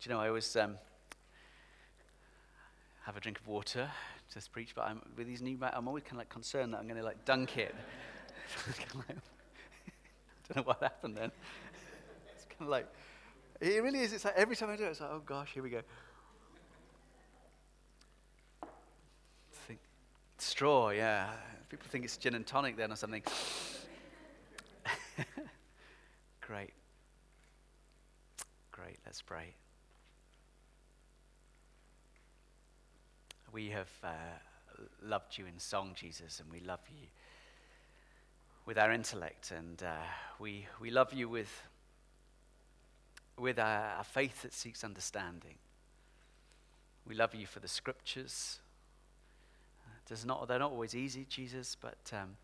Do you know, I always um, have a drink of water to preach, but I'm, with these new, I'm always kind of like concerned that I'm going to like dunk it. I don't know what happened then. It's kind of like, it really is. It's like every time I do it, it's like, oh gosh, here we go. Think, straw, yeah. People think it's gin and tonic then or something. Great. Great. Let's pray. We have uh, loved you in song, Jesus, and we love you with our intellect, and uh, we, we love you with, with our, our faith that seeks understanding. We love you for the scriptures. Does not, they're not always easy, Jesus, but um,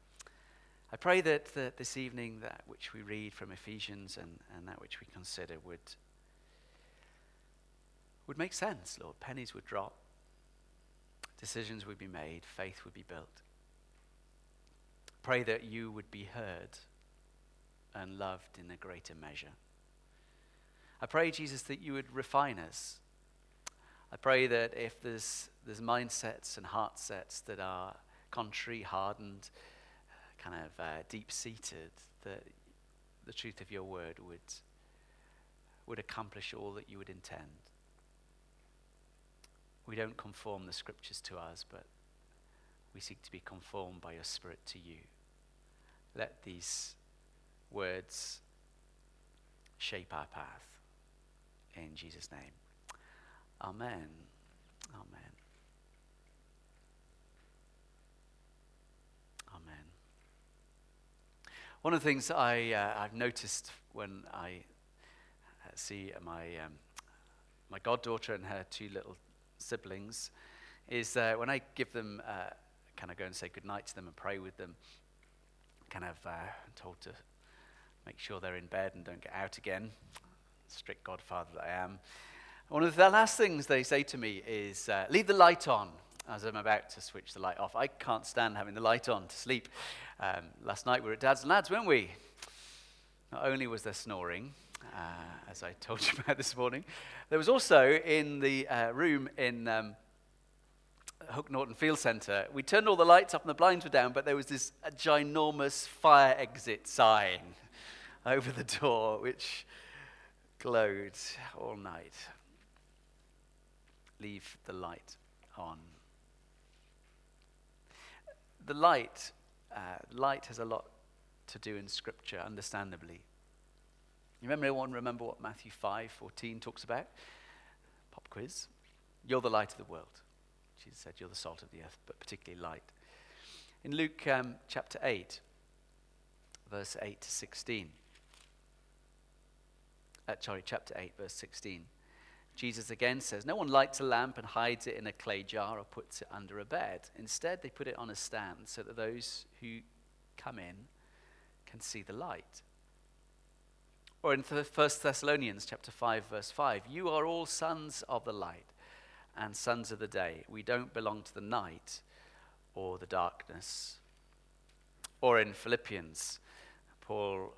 I pray that, that this evening that which we read from Ephesians and, and that which we consider would, would make sense, Lord. Pennies would drop, decisions would be made, faith would be built. Pray that you would be heard and loved in a greater measure. I pray, Jesus, that you would refine us. I pray that if there's, there's mindsets and heart sets that are contrary, hardened, kind of uh, deep seated, that the truth of your word would, would accomplish all that you would intend. We don't conform the scriptures to us, but we seek to be conformed by your Spirit to you. Let these words shape our path. In Jesus' name. Amen. Amen. Amen. One of the things I, uh, I've noticed when I see my, um, my goddaughter and her two little siblings is uh, when I give them, uh, kind of go and say goodnight to them and pray with them, kind of uh, told to make sure they're in bed and don't get out again. Strict godfather that I am. One of the last things they say to me is, uh, leave the light on as I'm about to switch the light off. I can't stand having the light on to sleep. Um, last night we were at Dad's and Lads, weren't we? Not only was there snoring, uh, as I told you about this morning, there was also in the uh, room in um, Hook Norton Field Centre, we turned all the lights off and the blinds were down, but there was this ginormous fire exit sign over the door, which glowed all night. Leave the light on. The light, uh, light has a lot to do in Scripture, understandably. You remember anyone remember what Matthew 5 14 talks about? Pop quiz. You're the light of the world. Jesus said, You're the salt of the earth, but particularly light. In Luke um, chapter 8, verse 8 to 16, uh, sorry, chapter 8, verse 16, Jesus again says, No one lights a lamp and hides it in a clay jar or puts it under a bed. Instead, they put it on a stand so that those who come in can see the light. Or in 1 Thessalonians chapter 5 verse 5, you are all sons of the light and sons of the day. We don't belong to the night or the darkness. Or in Philippians, Paul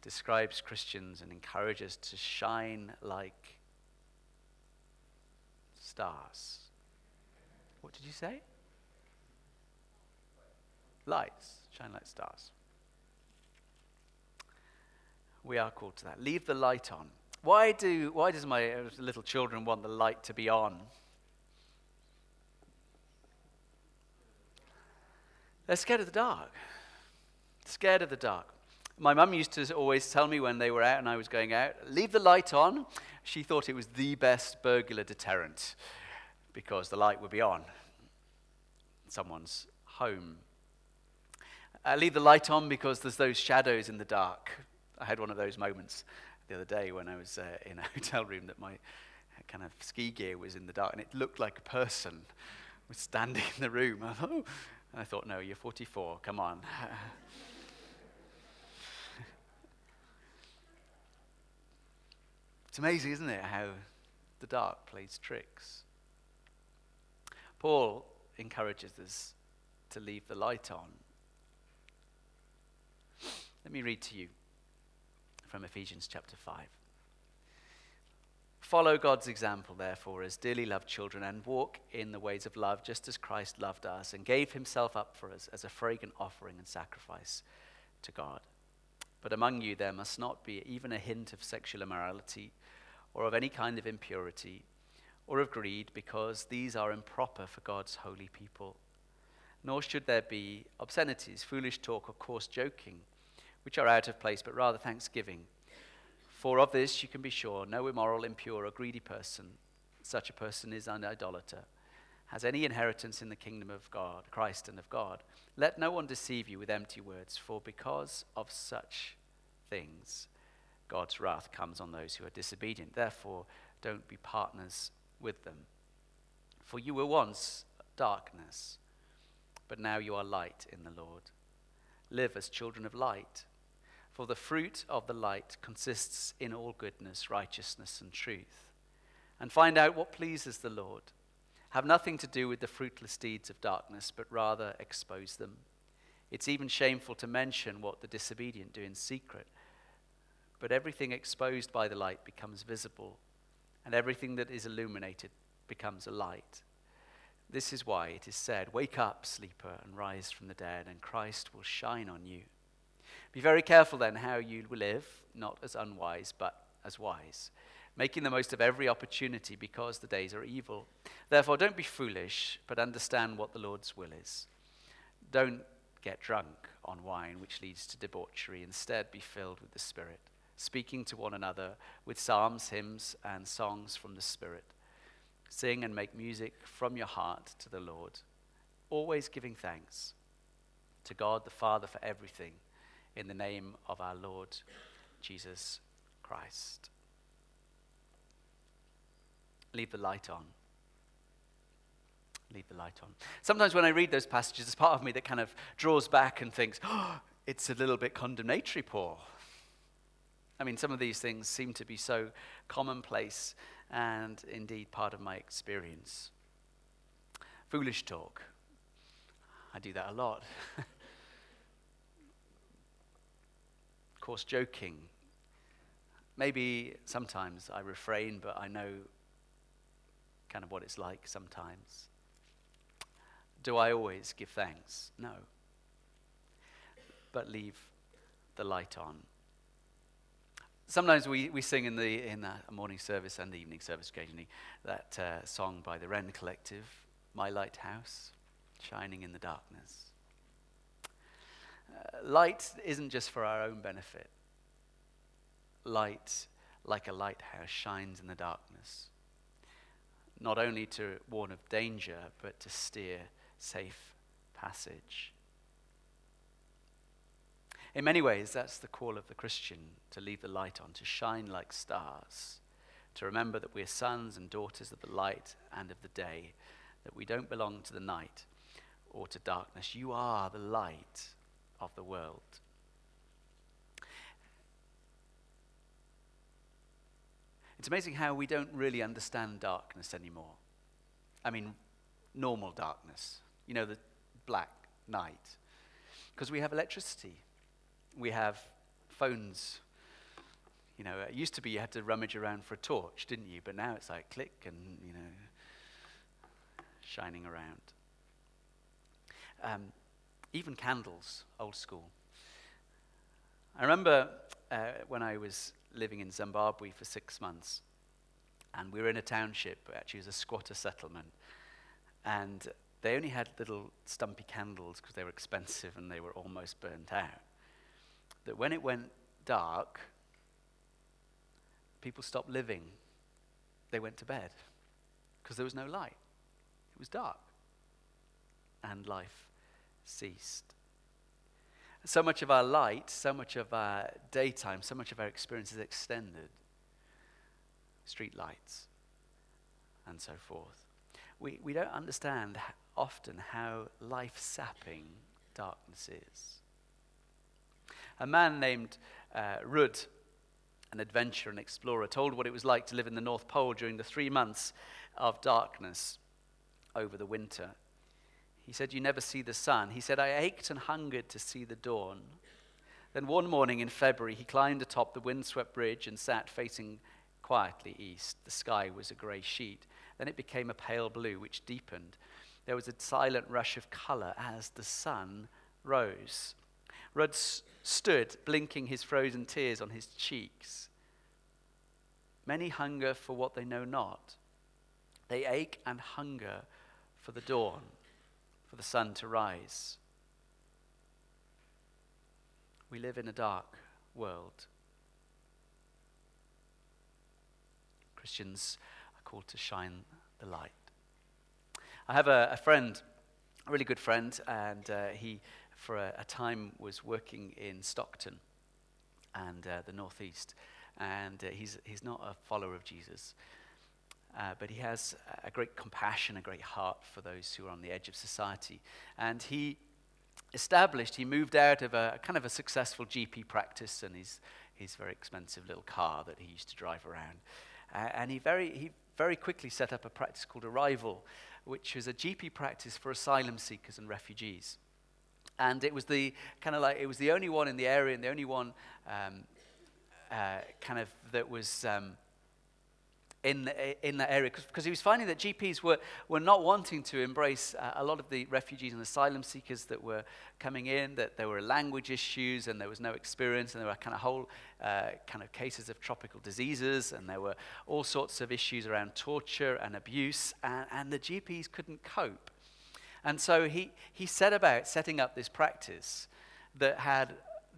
describes Christians and encourages to shine like stars. What did you say? Lights, shine like stars. We are called to that. Leave the light on. Why, do, why does my little children want the light to be on? They're scared of the dark. Scared of the dark. My mum used to always tell me when they were out and I was going out, leave the light on. She thought it was the best burglar deterrent because the light would be on someone's home. Uh, leave the light on because there's those shadows in the dark. I had one of those moments the other day when I was uh, in a hotel room that my kind of ski gear was in the dark and it looked like a person was standing in the room. I thought, oh. And I thought, no, you're 44, come on. it's amazing, isn't it, how the dark plays tricks. Paul encourages us to leave the light on. Let me read to you from Ephesians chapter 5. Follow God's example, therefore, as dearly loved children, and walk in the ways of love, just as Christ loved us and gave himself up for us as a fragrant offering and sacrifice to God. But among you there must not be even a hint of sexual immorality, or of any kind of impurity, or of greed, because these are improper for God's holy people. Nor should there be obscenities, foolish talk, or coarse joking, which are out of place, but rather thanksgiving. For of this you can be sure no immoral, impure, or greedy person, such a person is an idolater, has any inheritance in the kingdom of God, Christ and of God. Let no one deceive you with empty words, for because of such things, God's wrath comes on those who are disobedient. Therefore, don't be partners with them. For you were once darkness, but now you are light in the Lord. Live as children of light. For the fruit of the light consists in all goodness, righteousness, and truth. And find out what pleases the Lord. Have nothing to do with the fruitless deeds of darkness, but rather expose them. It's even shameful to mention what the disobedient do in secret. But everything exposed by the light becomes visible, and everything that is illuminated becomes a light. This is why it is said, Wake up, sleeper, and rise from the dead, and Christ will shine on you. Be very careful then how you live, not as unwise, but as wise, making the most of every opportunity because the days are evil. Therefore, don't be foolish, but understand what the Lord's will is. Don't get drunk on wine, which leads to debauchery. Instead, be filled with the Spirit, speaking to one another with psalms, hymns, and songs from the Spirit. Sing and make music from your heart to the Lord, always giving thanks to God the Father for everything in the name of our Lord Jesus Christ. Leave the light on. Leave the light on. Sometimes when I read those passages, there's part of me that kind of draws back and thinks, oh, it's a little bit condemnatory, Paul. I mean, some of these things seem to be so commonplace and indeed part of my experience. Foolish talk. I do that a lot. coarse, joking. Maybe sometimes I refrain, but I know kind of what it's like sometimes. Do I always give thanks? No. But leave the light on. Sometimes we, we sing in the, in the morning service and the evening service occasionally that uh, song by the Rend Collective, My Lighthouse, Shining in the Darkness. Light isn't just for our own benefit. Light, like a lighthouse, shines in the darkness, not only to warn of danger, but to steer safe passage. In many ways, that's the call of the Christian to leave the light on, to shine like stars, to remember that we are sons and daughters of the light and of the day, that we don't belong to the night or to darkness. You are the light of the world. It's amazing how we don't really understand darkness anymore. I mean, normal darkness, you know, the black night. Because we have electricity, we have phones. You know, it used to be you had to rummage around for a torch, didn't you? But now it's like click and, you know, shining around. Um, even candles, old school. I remember uh, when I was living in Zimbabwe for six months, and we were in a township, actually, it was a squatter settlement, and they only had little stumpy candles because they were expensive and they were almost burnt out. That when it went dark, people stopped living. They went to bed because there was no light. It was dark. And life ceased. So much of our light, so much of our daytime, so much of our experience is extended. Street lights and so forth. We, we don't understand often how life sapping darkness is. A man named uh, Rudd, an adventurer and explorer, told what it was like to live in the North Pole during the three months of darkness over the winter. He said, You never see the sun. He said, I ached and hungered to see the dawn. Then one morning in February, he climbed atop the windswept bridge and sat facing quietly east. The sky was a grey sheet. Then it became a pale blue, which deepened. There was a silent rush of colour as the sun rose. Rudd stood, blinking his frozen tears on his cheeks. Many hunger for what they know not. They ache and hunger for the dawn, for the sun to rise. We live in a dark world. Christians are called to shine the light. I have a, a friend, a really good friend, and uh, he, for a, a, time, was working in Stockton and uh, the Northeast. And uh, he's, he's not a follower of Jesus. Uh, but he has a great compassion, a great heart for those who are on the edge of society. And he established, he moved out of a kind of a successful GP practice and his, his very expensive little car that he used to drive around. Uh, and he very, he very quickly set up a practice called Arrival, which was a GP practice for asylum seekers and refugees. And it was the kind of like, it was the only one in the area and the only one um, uh, kind of that was. Um, in, in that area because he was finding that GPs were, were not wanting to embrace uh, a lot of the refugees and asylum seekers that were coming in, that there were language issues and there was no experience, and there were kind of whole uh, kind of cases of tropical diseases, and there were all sorts of issues around torture and abuse, and, and the GPs couldn't cope. And so he, he set about setting up this practice that had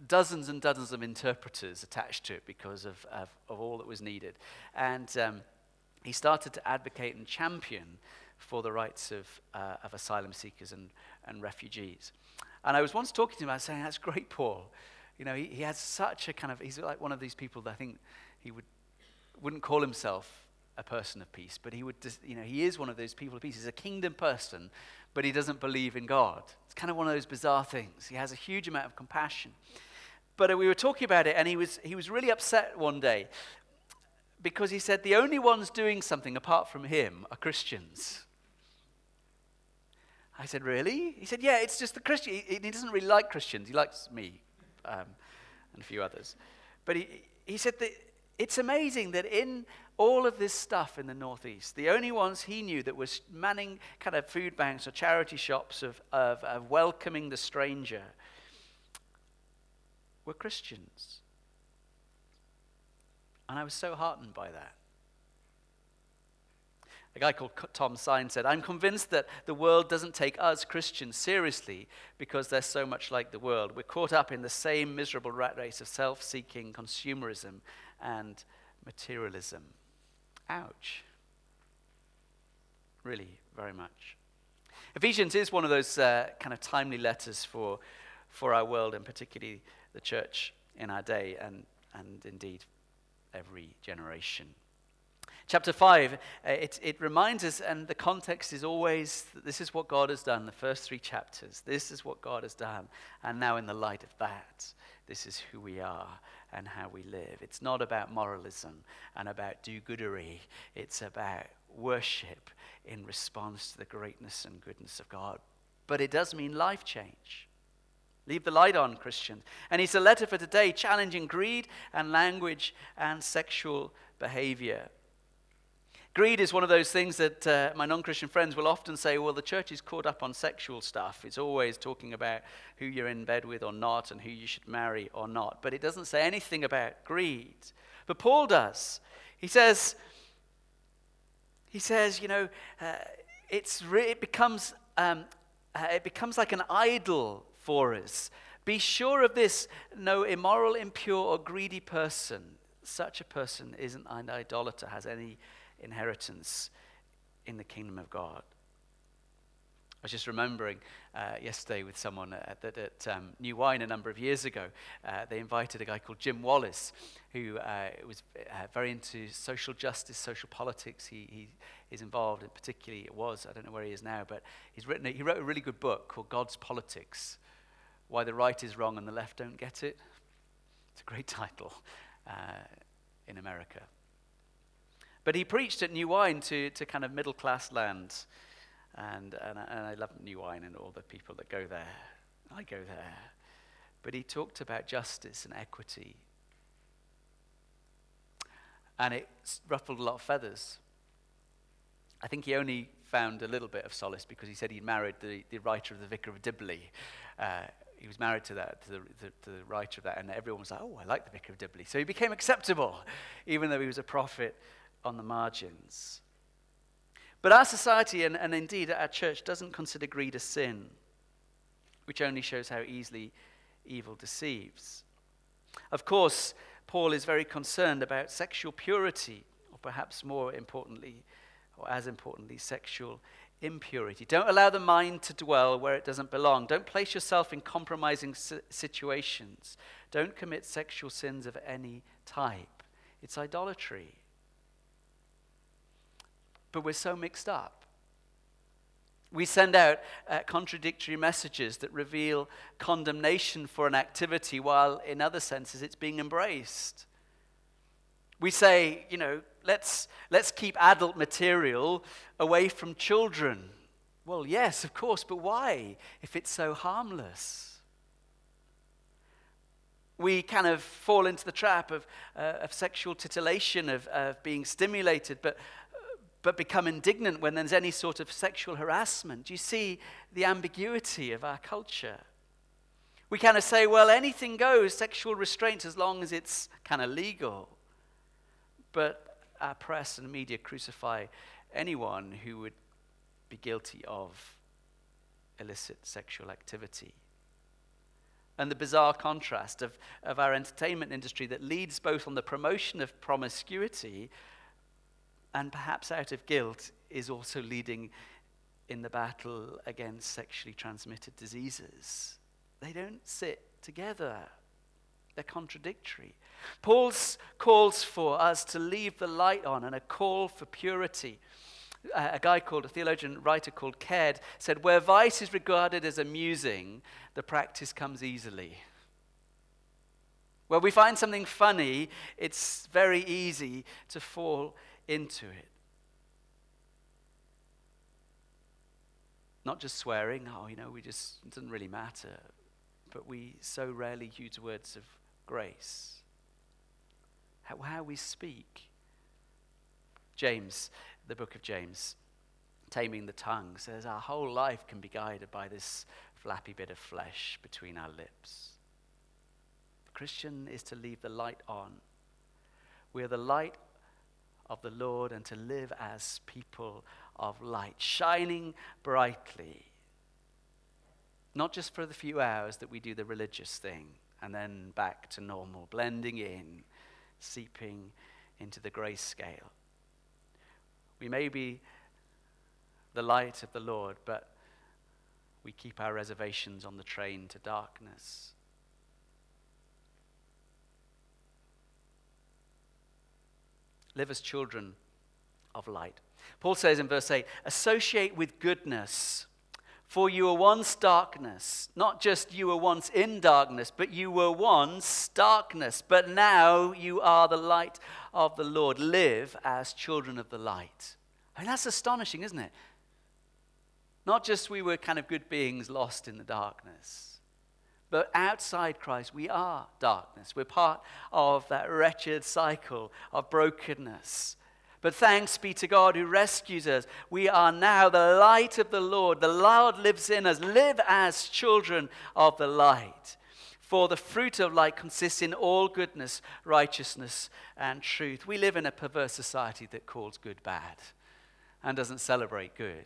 dozens and dozens of interpreters attached to it because of, of, of all that was needed. And um, he started to advocate and champion for the rights of, uh, of asylum seekers and, and refugees. And I was once talking to him, I was saying, that's great, Paul. You know, he, he has such a kind of, he's like one of these people that I think he would, wouldn't call himself a person of peace, but he would, just, you know, he is one of those people of peace. He's a kingdom person, but he doesn't believe in God. It's kind of one of those bizarre things. He has a huge amount of compassion. But we were talking about it, and he was, he was really upset one day because he said the only ones doing something apart from him are Christians. I said, Really? He said, Yeah, it's just the Christian. He, he doesn't really like Christians. He likes me um, and a few others. But he, he said that it's amazing that in all of this stuff in the Northeast, the only ones he knew that was manning kind of food banks or charity shops of, of, of welcoming the stranger were Christians. And I was so heartened by that. A guy called Tom Sine said, I'm convinced that the world doesn't take us Christians seriously because they're so much like the world. We're caught up in the same miserable rat race of self seeking, consumerism, and materialism. Ouch. Really, very much. Ephesians is one of those uh, kind of timely letters for, for our world, and particularly the church in our day, and, and indeed every generation. Chapter 5, uh, it, it reminds us, and the context is always this is what God has done, the first three chapters. This is what God has done. And now, in the light of that, this is who we are and how we live. It's not about moralism and about do goodery, it's about worship in response to the greatness and goodness of God. But it does mean life change. Leave the light on, Christians. And it's a letter for today challenging greed and language and sexual behavior. Greed is one of those things that uh, my non Christian friends will often say, well, the church is caught up on sexual stuff. It's always talking about who you're in bed with or not and who you should marry or not. But it doesn't say anything about greed. But Paul does. He says, he says, you know, uh, it's re- it, becomes, um, uh, it becomes like an idol for us. Be sure of this no immoral, impure, or greedy person, such a person isn't an idolater, has any inheritance in the kingdom of God. I was just remembering uh, yesterday with someone at, at, at um, New Wine a number of years ago. Uh, they invited a guy called Jim Wallis, who uh, was uh, very into social justice, social politics. He, he is involved, and particularly it was, I don't know where he is now, but he's written, a, he wrote a really good book called God's Politics why the right is wrong and the left don't get it. It's a great title uh, in America. But he preached at New Wine to, to kind of middle class lands. And, and, and I love New Wine and all the people that go there. I go there. But he talked about justice and equity. and it ruffled a lot of feathers. I think he only found a little bit of solace because he said he'd married the, the writer of the Vicar of Dibley. Uh, he was married to that to the, to the, writer of that, and everyone was like, "Oh, I like the Vicar of Dibley." So he became acceptable, even though he was a prophet on the margins. But our society, and, and indeed our church, doesn't consider greed a sin, which only shows how easily evil deceives. Of course, Paul is very concerned about sexual purity, or perhaps more importantly, or as importantly, sexual impurity. Don't allow the mind to dwell where it doesn't belong. Don't place yourself in compromising situations. Don't commit sexual sins of any type. It's idolatry. But we're so mixed up. We send out uh, contradictory messages that reveal condemnation for an activity, while in other senses it's being embraced. We say, you know, let's, let's keep adult material away from children. Well, yes, of course, but why if it's so harmless? We kind of fall into the trap of, uh, of sexual titillation, of, of being stimulated, but, but become indignant when there's any sort of sexual harassment. Do you see the ambiguity of our culture? We kind of say, well, anything goes, sexual restraint, as long as it's kind of legal. But our press and media crucify anyone who would be guilty of illicit sexual activity. And the bizarre contrast of, of our entertainment industry that leads both on the promotion of promiscuity and perhaps out of guilt is also leading in the battle against sexually transmitted diseases. They don't sit together. They're contradictory. Paul's calls for us to leave the light on and a call for purity. a guy called, a theologian writer called Caird, said, Where vice is regarded as amusing, the practice comes easily. Where we find something funny, it's very easy to fall into it. Not just swearing, oh, you know, we just, it doesn't really matter. But we so rarely use words of grace. How, we speak. James, the book of James, Taming the Tongue, says our whole life can be guided by this flappy bit of flesh between our lips. The Christian is to leave the light on. We are the light of the Lord and to live as people of light, shining brightly. Not just for the few hours that we do the religious thing, and then back to normal, blending in, seeping into the grayscale. We may be the light of the Lord, but we keep our reservations on the train to darkness. Live as children of light. Paul says in verse 8 associate with goodness for you were once darkness, not just you were once in darkness, but you were once darkness. But now you are the light of the Lord. Live as children of the light. I mean, that's astonishing, isn't it? Not just we were kind of good beings lost in the darkness, but outside Christ, we are darkness. We're part of that wretched cycle of brokenness but thanks be to God who rescues us. We are now the light of the Lord. The Lord lives in us. Live as children of the light. For the fruit of light consists in all goodness, righteousness, and truth. We live in a perverse society that calls good bad and doesn't celebrate good.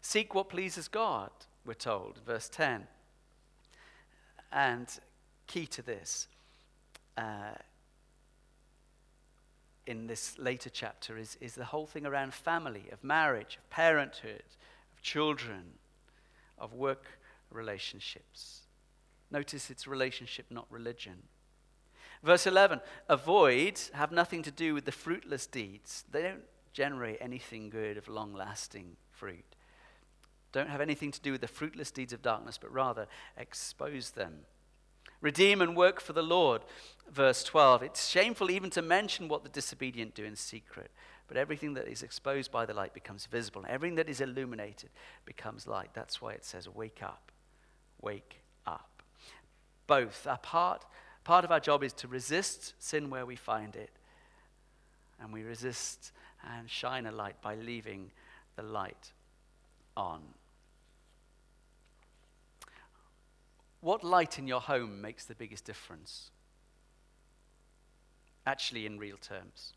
Seek what pleases God, we're told, verse 10. And key to this, uh, in this later chapter is, is the whole thing around family, of marriage, of parenthood, of children, of work relationships. Notice it's relationship, not religion. Verse 11 avoid, have nothing to do with the fruitless deeds. They don't generate anything good of long lasting fruit. Don't have anything to do with the fruitless deeds of darkness, but rather expose them Redeem and work for the Lord. Verse 12. It's shameful even to mention what the disobedient do in secret, but everything that is exposed by the light becomes visible. and Everything that is illuminated becomes light. That's why it says, Wake up. Wake up. Both are part Part of our job is to resist sin where we find it. And we resist and shine a light by leaving the light on. What light in your home makes the biggest difference? Actually, in real terms.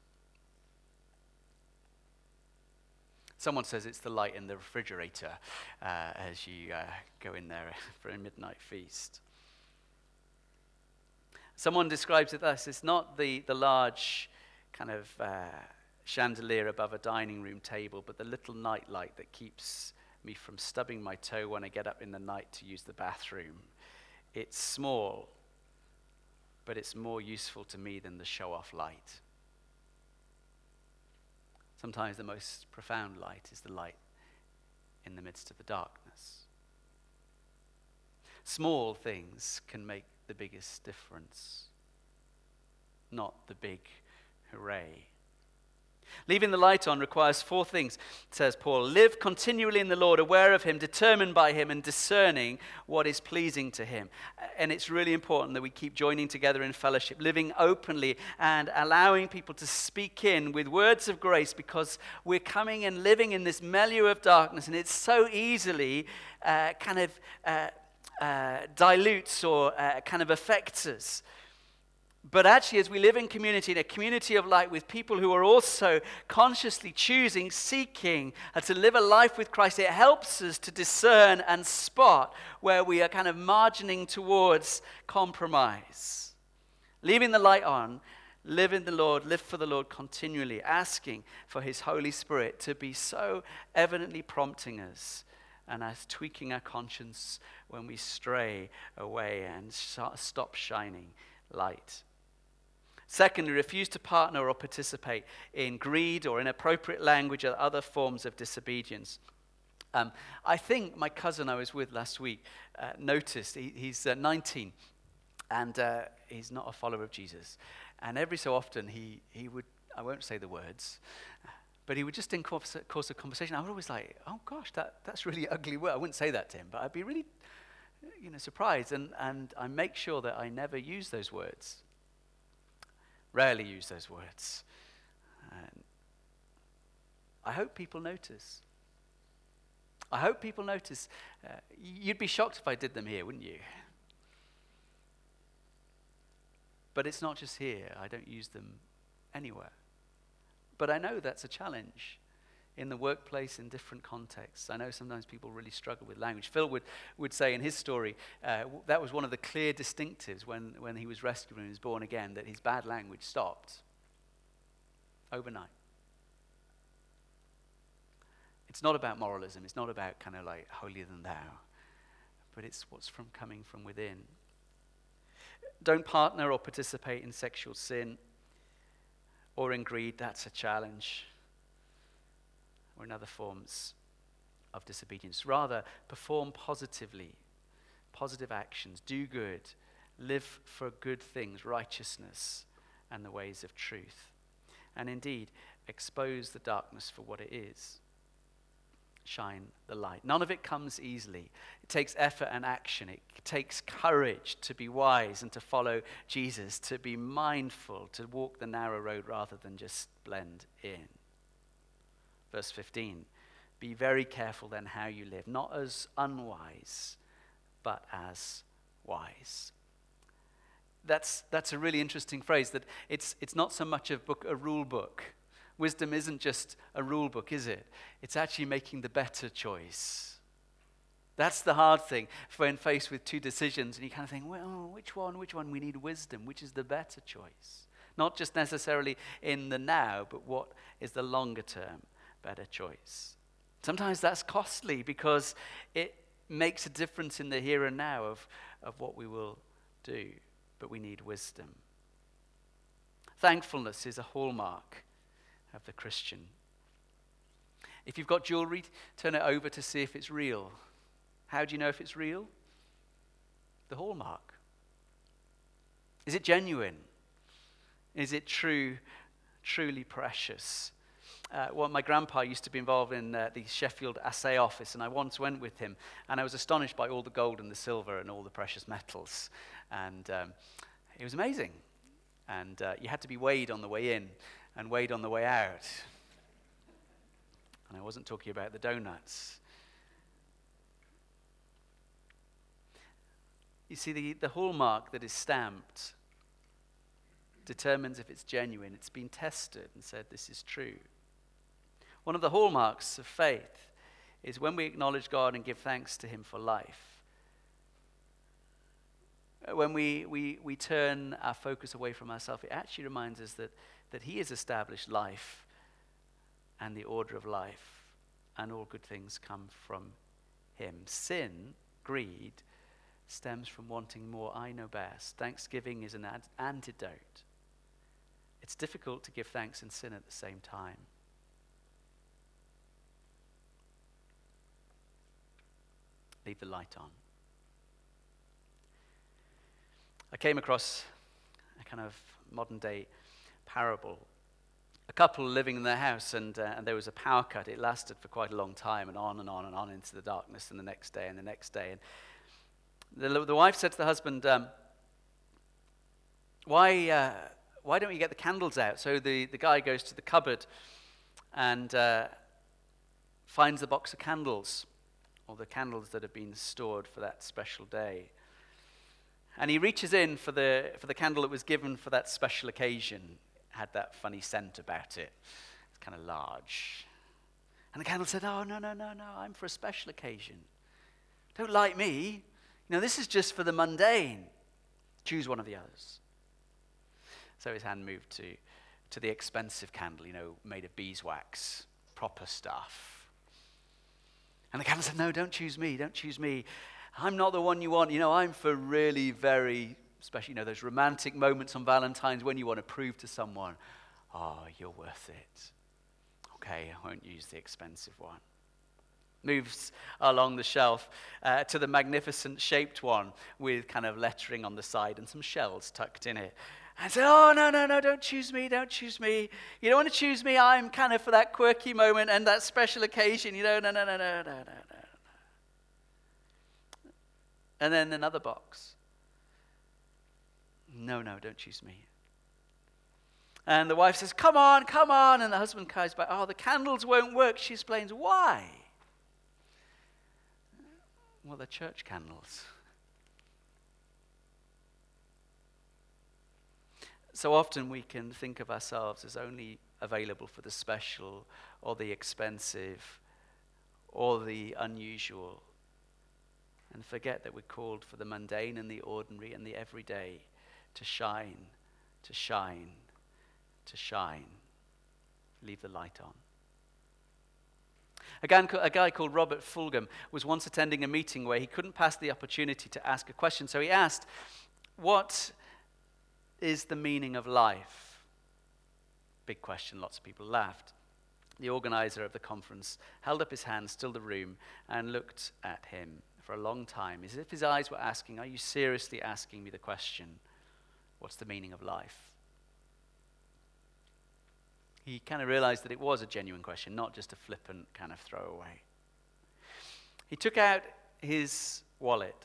Someone says it's the light in the refrigerator uh, as you uh, go in there for a midnight feast. Someone describes it thus it's not the, the large kind of uh, chandelier above a dining room table, but the little night light that keeps me from stubbing my toe when I get up in the night to use the bathroom. It's small, but it's more useful to me than the show off light. Sometimes the most profound light is the light in the midst of the darkness. Small things can make the biggest difference, not the big hooray. Leaving the light on requires four things, says Paul. Live continually in the Lord, aware of Him, determined by Him, and discerning what is pleasing to Him. And it's really important that we keep joining together in fellowship, living openly and allowing people to speak in with words of grace because we're coming and living in this milieu of darkness, and it so easily uh, kind of uh, uh, dilutes or uh, kind of affects us. But actually, as we live in community, in a community of light with people who are also consciously choosing, seeking uh, to live a life with Christ, it helps us to discern and spot where we are kind of margining towards compromise. Leaving the light on, live in the Lord, live for the Lord continually, asking for His Holy Spirit to be so evidently prompting us and as tweaking our conscience when we stray away and stop shining light. Secondly, refuse to partner or participate in greed or inappropriate language or other forms of disobedience. Um, I think my cousin I was with last week uh, noticed, he, he's uh, 19 and uh, he's not a follower of Jesus. And every so often he, he would, I won't say the words, but he would just in course, course of conversation, I would always like, oh gosh, that, that's really ugly word. I wouldn't say that to him, but I'd be really you know, surprised. And, and I make sure that I never use those words rarely use those words. And I hope people notice. I hope people notice. Uh, you'd be shocked if I did them here, wouldn't you? But it's not just here. I don't use them anywhere. But I know that's a challenge in the workplace in different contexts. I know sometimes people really struggle with language. Phil would, would say in his story uh, that was one of the clear distinctives when, when he was rescued and was born again, that his bad language stopped overnight. It's not about moralism, it's not about kind of like holier than thou, but it's what's from coming from within. Don't partner or participate in sexual sin or in greed, that's a challenge or in other forms of disobedience. Rather, perform positively, positive actions, do good, live for good things, righteousness, and the ways of truth. And indeed, expose the darkness for what it is. Shine the light. None of it comes easily. It takes effort and action. It takes courage to be wise and to follow Jesus, to be mindful, to walk the narrow road rather than just blend in. Verse 15 Be very careful then how you live, not as unwise, but as wise. That's, that's a really interesting phrase that it's, it's not so much a book, a rule book. Wisdom isn't just a rule book, is it? It's actually making the better choice. That's the hard thing when faced with two decisions and you kind of think, well, which one, which one? We need wisdom. Which is the better choice? Not just necessarily in the now, but what is the longer term better choice. Sometimes that's costly because it makes a difference in the here and now of, of what we will do, but we need wisdom. Thankfulness is a hallmark of the Christian. If you've got jewelry, turn it over to see if it's real. How do you know if it's real? The hallmark. Is it genuine? Is it true, truly precious? Uh, well, my grandpa used to be involved in uh, the Sheffield Assay Office, and I once went with him, and I was astonished by all the gold and the silver and all the precious metals. And um, it was amazing. And uh, you had to be weighed on the way in and weighed on the way out. And I wasn't talking about the donuts. You see, the, the hallmark that is stamped determines if it's genuine. It's been tested and said this is true. One of the hallmarks of faith is when we acknowledge God and give thanks to Him for life. When we, we, we turn our focus away from ourselves, it actually reminds us that, that He has established life and the order of life, and all good things come from Him. Sin, greed, stems from wanting more. I know best. Thanksgiving is an ad- antidote. It's difficult to give thanks and sin at the same time. Leave the light on. I came across a kind of modern day parable. A couple living in their house, and, uh, and there was a power cut. It lasted for quite a long time, and on and on and on into the darkness, and the next day, and the next day. And the, the wife said to the husband, um, why, uh, why don't you get the candles out? So the, the guy goes to the cupboard and uh, finds the box of candles or the candles that have been stored for that special day. And he reaches in for the, for the candle that was given for that special occasion. It had that funny scent about it. It's kind of large. And the candle said, Oh, no, no, no, no, I'm for a special occasion. Don't light me. You know, this is just for the mundane. Choose one of the others. So his hand moved to, to the expensive candle, you know, made of beeswax, proper stuff. And the candle said, No, don't choose me, don't choose me. I'm not the one you want. You know, I'm for really very special, you know, those romantic moments on Valentine's when you want to prove to someone, oh, you're worth it. Okay, I won't use the expensive one. Moves along the shelf uh, to the magnificent shaped one with kind of lettering on the side and some shells tucked in it. And said, Oh, no, no, no, don't choose me, don't choose me. You don't want to choose me. I'm kind of for that quirky moment and that special occasion. You know, no, no, no, no, no, no, no. And then another box. No, no, don't choose me. And the wife says, Come on, come on. And the husband cries back, Oh, the candles won't work. She explains, Why? Well, they're church candles. So often we can think of ourselves as only available for the special or the expensive or the unusual and forget that we're called for the mundane and the ordinary and the everyday to shine, to shine, to shine. Leave the light on. A a guy called Robert Fulghum was once attending a meeting where he couldn't pass the opportunity to ask a question. So he asked, What is the meaning of life? Big question, lots of people laughed. The organizer of the conference held up his hand, still the room, and looked at him for a long time, as if his eyes were asking, Are you seriously asking me the question, What's the meaning of life? He kind of realized that it was a genuine question, not just a flippant kind of throwaway. He took out his wallet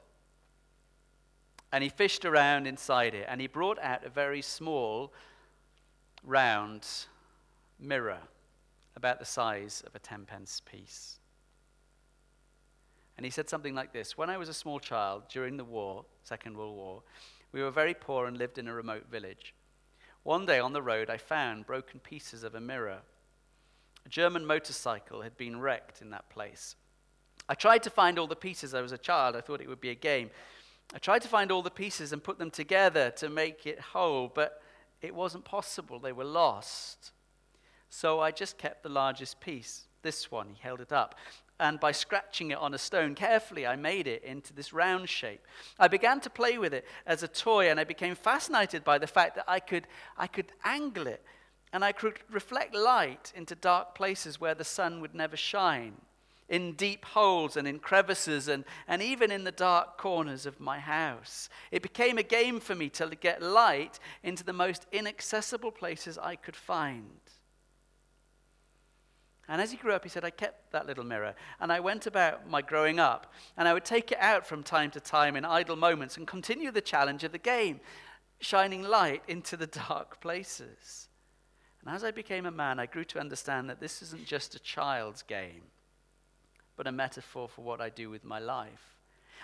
and he fished around inside it and he brought out a very small, round mirror about the size of a 10 pence piece. And he said something like this When I was a small child during the war, Second World War, we were very poor and lived in a remote village. One day on the road, I found broken pieces of a mirror. A German motorcycle had been wrecked in that place. I tried to find all the pieces. I was a child. I thought it would be a game. I tried to find all the pieces and put them together to make it whole, but it wasn't possible. They were lost. So I just kept the largest piece, this one. He held it up. And by scratching it on a stone carefully, I made it into this round shape. I began to play with it as a toy, and I became fascinated by the fact that I could, I could angle it and I could reflect light into dark places where the sun would never shine in deep holes and in crevices and, and even in the dark corners of my house. It became a game for me to get light into the most inaccessible places I could find. And as he grew up, he said, I kept that little mirror and I went about my growing up and I would take it out from time to time in idle moments and continue the challenge of the game. shining light into the dark places. And as I became a man, I grew to understand that this isn't just a child's game, but a metaphor for what I do with my life.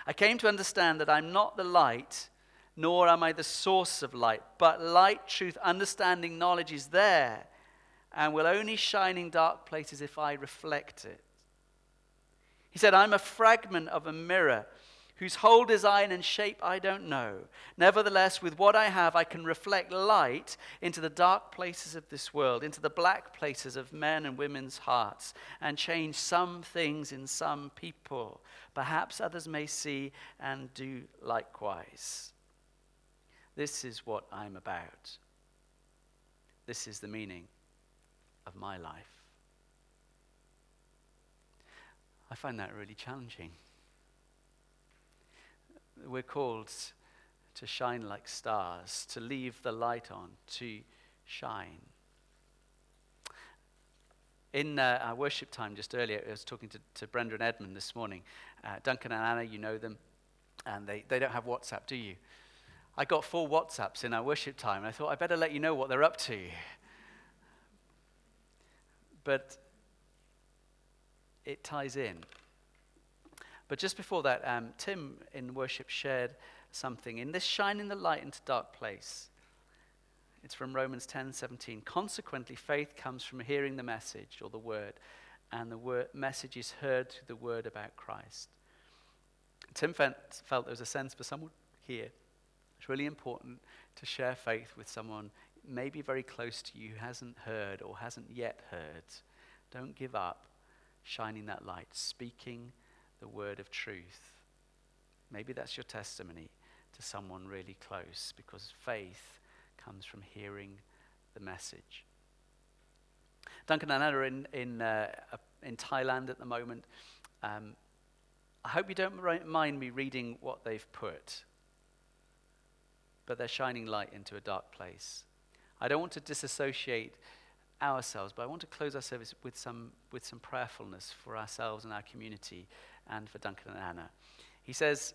I came to understand that I'm not the light, nor am I the source of light, but light, truth, understanding, knowledge is there and will only shine in dark places if I reflect it. He said, I'm a fragment of a mirror whose whole design and shape I don't know. Nevertheless, with what I have, I can reflect light into the dark places of this world, into the black places of men and women's hearts, and change some things in some people. Perhaps others may see and do likewise. This is what I'm about. This is the meaning of my life. I find that really challenging. We're called to shine like stars, to leave the light on, to shine. In uh, our worship time just earlier, I was talking to, to Brenda and Edmund this morning. Uh, Duncan and Anna, you know them, and they, they don't have WhatsApp, do you? I got four WhatsApps in our worship time, and I thought I better let you know what they're up to. But it ties in. But just before that, um, Tim in worship shared something. In this shining the light into dark place, it's from Romans 10 17. Consequently, faith comes from hearing the message or the word, and the word, message is heard through the word about Christ. Tim felt, felt there was a sense for someone here. It's really important to share faith with someone maybe very close to you who hasn't heard or hasn't yet heard. Don't give up shining that light, speaking the word of truth. Maybe that's your testimony to someone really close because faith comes from hearing the message. Duncan and Anna are in, in, uh, in Thailand at the moment. Um, I hope you don't mind me reading what they've put, but they're shining light into a dark place. I don't want to disassociate ourselves, but I want to close our service with some, with some prayerfulness for ourselves and our community and for Duncan and Anna. He says,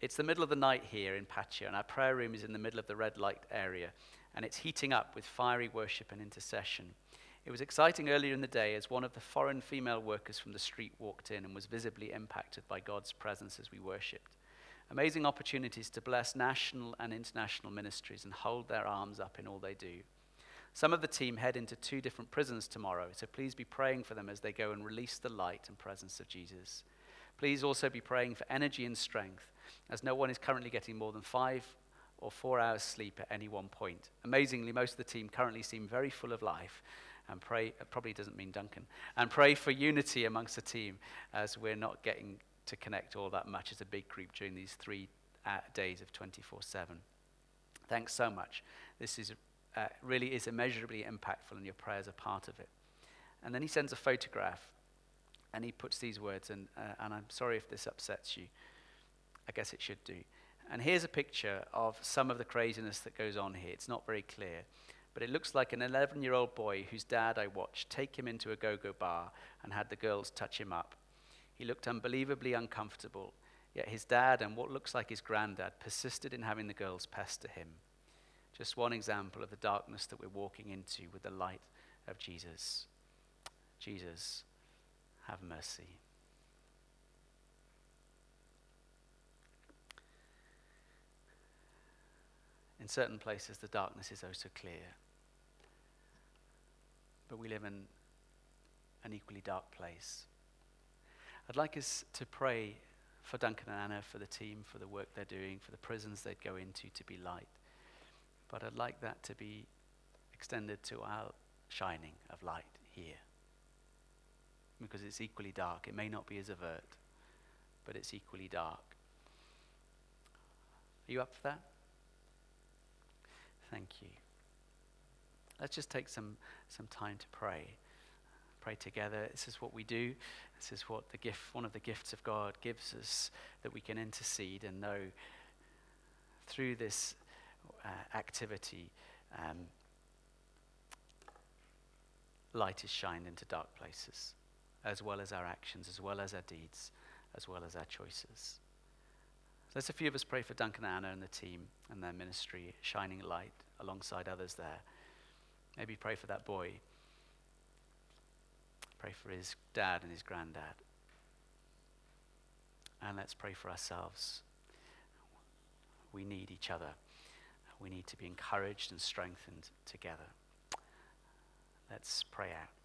It's the middle of the night here in Pattaya, and our prayer room is in the middle of the red light area, and it's heating up with fiery worship and intercession. It was exciting earlier in the day as one of the foreign female workers from the street walked in and was visibly impacted by God's presence as we worshipped. Amazing opportunities to bless national and international ministries and hold their arms up in all they do. Some of the team head into two different prisons tomorrow, so please be praying for them as they go and release the light and presence of Jesus. Please also be praying for energy and strength, as no one is currently getting more than five or four hours sleep at any one point. Amazingly, most of the team currently seem very full of life. And pray, probably doesn't mean Duncan, and pray for unity amongst the team as we're not getting to connect all that much as a big group during these three uh, days of 24 7. Thanks so much. This is uh, really is immeasurably impactful, and your prayers are part of it. And then he sends a photograph, and he puts these words, and, uh, and I'm sorry if this upsets you. I guess it should do. And here's a picture of some of the craziness that goes on here. It's not very clear, but it looks like an 11 year old boy whose dad I watched take him into a go go bar and had the girls touch him up. He looked unbelievably uncomfortable, yet his dad and what looks like his granddad persisted in having the girls pester him. Just one example of the darkness that we're walking into with the light of Jesus. Jesus, have mercy. In certain places, the darkness is oh so clear. But we live in an equally dark place. I'd like us to pray for Duncan and Anna, for the team, for the work they're doing, for the prisons they'd go into to be light. But I'd like that to be extended to our shining of light here. Because it's equally dark. It may not be as overt, but it's equally dark. Are you up for that? Thank you. Let's just take some, some time to pray. Pray together. This is what we do. This is what the gift, one of the gifts of God gives us that we can intercede and know through this uh, activity, um, light is shined into dark places, as well as our actions, as well as our deeds, as well as our choices. Let's a few of us pray for Duncan and Anna and the team and their ministry, shining light alongside others there. Maybe pray for that boy. Pray for his dad and his granddad. And let's pray for ourselves. We need each other. We need to be encouraged and strengthened together. Let's pray out.